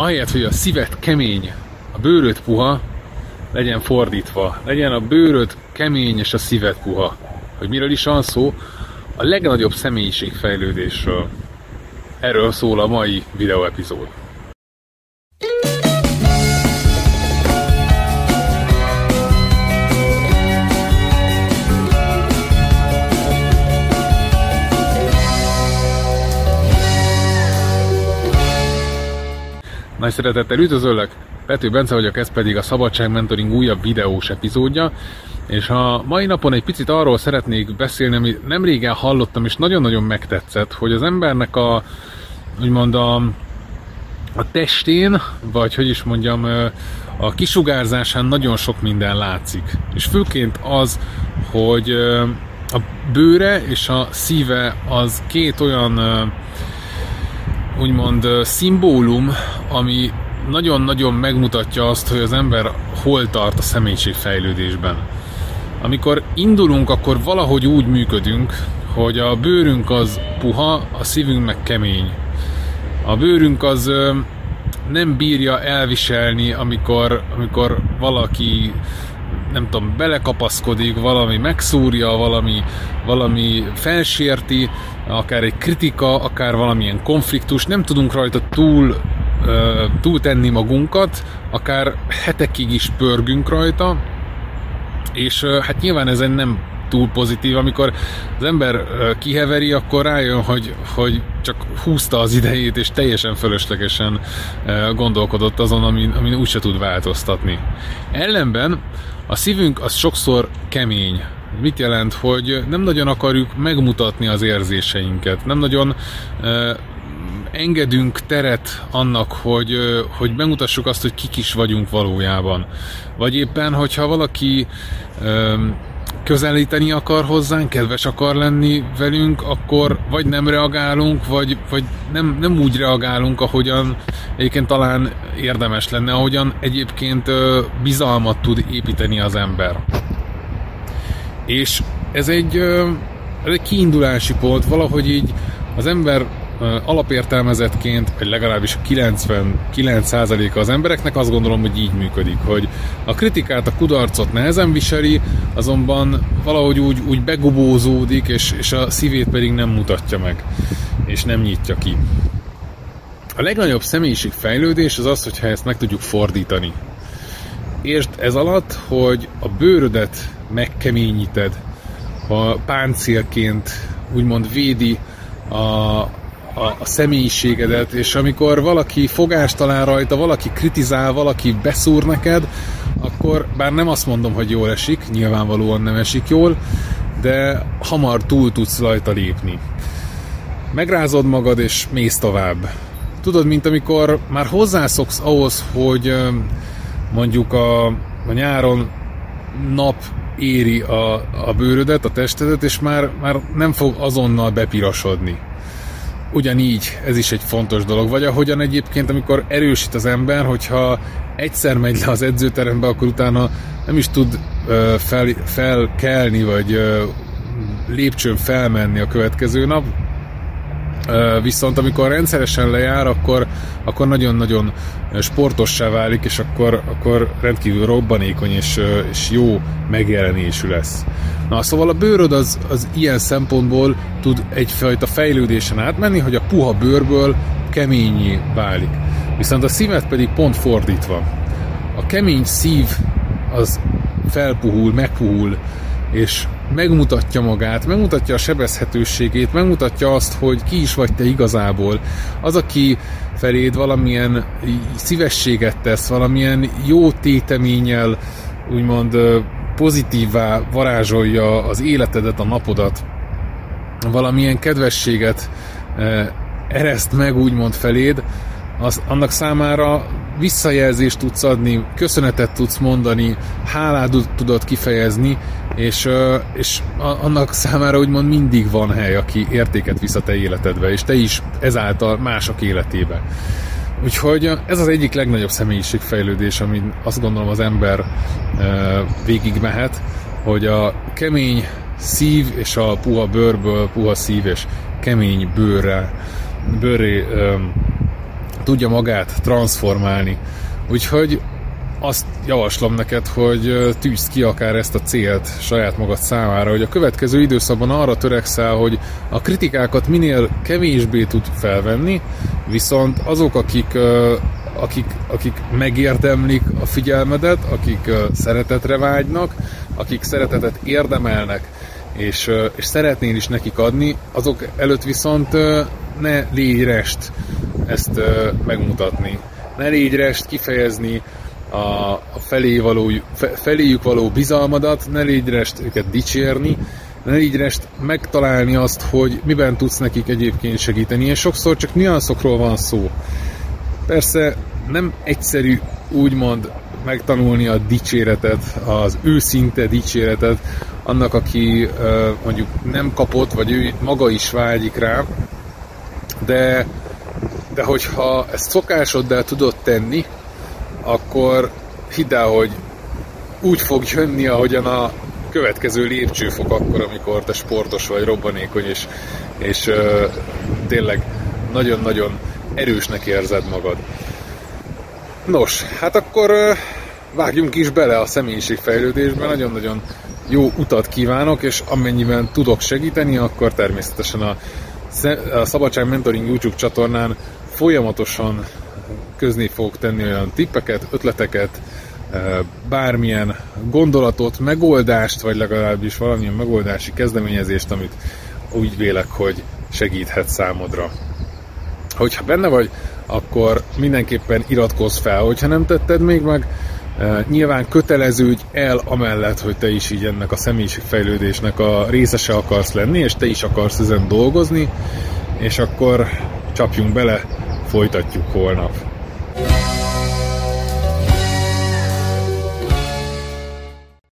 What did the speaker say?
ahelyett, hogy a szívet kemény, a bőröd puha, legyen fordítva. Legyen a bőröd kemény és a szíved puha. Hogy miről is van szó? A legnagyobb személyiségfejlődésről. Erről szól a mai videóepizód. Nagy szeretettel üdvözöllek, Pető Bence vagyok, ez pedig a Szabadság Mentoring újabb videós epizódja, és a mai napon egy picit arról szeretnék beszélni, amit nem régen hallottam, és nagyon-nagyon megtetszett, hogy az embernek a, úgymond a, a testén, vagy hogy is mondjam, a kisugárzásán nagyon sok minden látszik. És főként az, hogy a bőre és a szíve az két olyan úgymond szimbólum, ami nagyon-nagyon megmutatja azt, hogy az ember hol tart a személyiségfejlődésben. Amikor indulunk, akkor valahogy úgy működünk, hogy a bőrünk az puha, a szívünk meg kemény. A bőrünk az nem bírja elviselni, amikor, amikor valaki nem tudom, belekapaszkodik, valami megszúrja, valami, valami felsérti, akár egy kritika, akár valamilyen konfliktus, nem tudunk rajta túl túl tenni magunkat, akár hetekig is pörgünk rajta, és hát nyilván ezen nem túl pozitív, amikor az ember kiheveri, akkor rájön, hogy, hogy csak húzta az idejét, és teljesen fölöslegesen gondolkodott azon, amin, amin úgyse tud változtatni. Ellenben a szívünk az sokszor kemény, Mit jelent, hogy nem nagyon akarjuk megmutatni az érzéseinket, nem nagyon engedünk teret annak, hogy, hogy megmutassuk azt, hogy kik is vagyunk valójában. Vagy éppen, hogyha valaki közelíteni akar hozzánk, kedves akar lenni velünk, akkor vagy nem reagálunk, vagy, vagy nem, nem úgy reagálunk, ahogyan egyébként talán érdemes lenne, ahogyan egyébként bizalmat tud építeni az ember. És ez egy, ez egy kiindulási pont, valahogy így az ember alapértelmezetként, vagy legalábbis 99%-a az embereknek azt gondolom, hogy így működik, hogy a kritikát, a kudarcot nehezen viseli, azonban valahogy úgy, úgy begubózódik, és, és a szívét pedig nem mutatja meg, és nem nyitja ki. A legnagyobb személyiségfejlődés az az, hogyha ezt meg tudjuk fordítani. Értsd ez alatt, hogy a bőrödet megkeményíted, a páncélként úgymond védi a, a, a személyiségedet, és amikor valaki fogást talál rajta, valaki kritizál, valaki beszúr neked, akkor bár nem azt mondom, hogy jól esik, nyilvánvalóan nem esik jól, de hamar túl tudsz rajta lépni. Megrázod magad, és mész tovább. Tudod, mint amikor már hozzászoksz ahhoz, hogy mondjuk a, a nyáron nap éri a, a bőrödet, a testedet, és már, már nem fog azonnal bepirosodni ugyanígy ez is egy fontos dolog. Vagy ahogyan egyébként, amikor erősít az ember, hogyha egyszer megy le az edzőterembe, akkor utána nem is tud fel, felkelni, vagy lépcsőn felmenni a következő nap, Viszont amikor rendszeresen lejár, akkor, akkor nagyon-nagyon sportossá válik, és akkor, akkor rendkívül robbanékony és, és jó megjelenésű lesz. Na, szóval a bőröd az, az ilyen szempontból tud egyfajta fejlődésen átmenni, hogy a puha bőrből keményé válik. Viszont a szívet pedig pont fordítva. A kemény szív az felpuhul, megpuhul, és megmutatja magát, megmutatja a sebezhetőségét, megmutatja azt, hogy ki is vagy te igazából. Az, aki feléd valamilyen szívességet tesz, valamilyen jó téteménnyel, úgymond pozitívvá varázsolja az életedet, a napodat, valamilyen kedvességet ereszt meg úgymond feléd, az, annak számára visszajelzést tudsz adni, köszönetet tudsz mondani, hálát tudod kifejezni, és, és annak számára úgymond mindig van hely, aki értéket visz a te életedbe, és te is ezáltal mások életébe. Úgyhogy ez az egyik legnagyobb személyiségfejlődés, amin azt gondolom az ember végig mehet, hogy a kemény szív és a puha bőrből puha szív és kemény bőrre, bőré tudja magát transformálni. Úgyhogy azt javaslom neked, hogy tűzd ki akár ezt a célt saját magad számára, hogy a következő időszakban arra törekszel, hogy a kritikákat minél kevésbé tud felvenni, viszont azok, akik, akik, akik megérdemlik a figyelmedet, akik szeretetre vágynak, akik szeretetet érdemelnek, és, és szeretnél is nekik adni, azok előtt viszont ne légy rest ezt megmutatni. Ne légy rest kifejezni a, a felé való, feléjük való bizalmadat, ne légy rest őket dicsérni, ne légy rest megtalálni azt, hogy miben tudsz nekik egyébként segíteni, és sokszor csak nyanszokról van szó. Persze nem egyszerű úgymond megtanulni a dicséretet, az őszinte dicséretet annak, aki mondjuk nem kapott, vagy ő maga is vágyik rá, de, de hogyha ezt szokásoddal tudod tenni, akkor hidd el, hogy úgy fog jönni, ahogyan a következő lépcsőfok akkor, amikor te sportos vagy, robbanékony, és, és uh, tényleg nagyon-nagyon erősnek érzed magad. Nos, hát akkor uh, vágjunk is bele a személyiségfejlődésbe, nagyon-nagyon jó utat kívánok, és amennyiben tudok segíteni, akkor természetesen a, a Szabadság Mentoring YouTube csatornán folyamatosan közni fogok tenni olyan tippeket, ötleteket, bármilyen gondolatot, megoldást, vagy legalábbis valamilyen megoldási kezdeményezést, amit úgy vélek, hogy segíthet számodra. Hogyha benne vagy, akkor mindenképpen iratkozz fel, hogyha nem tetted még meg, nyilván köteleződj el amellett, hogy te is így ennek a személyiségfejlődésnek a részese akarsz lenni, és te is akarsz ezen dolgozni, és akkor csapjunk bele, folytatjuk holnap.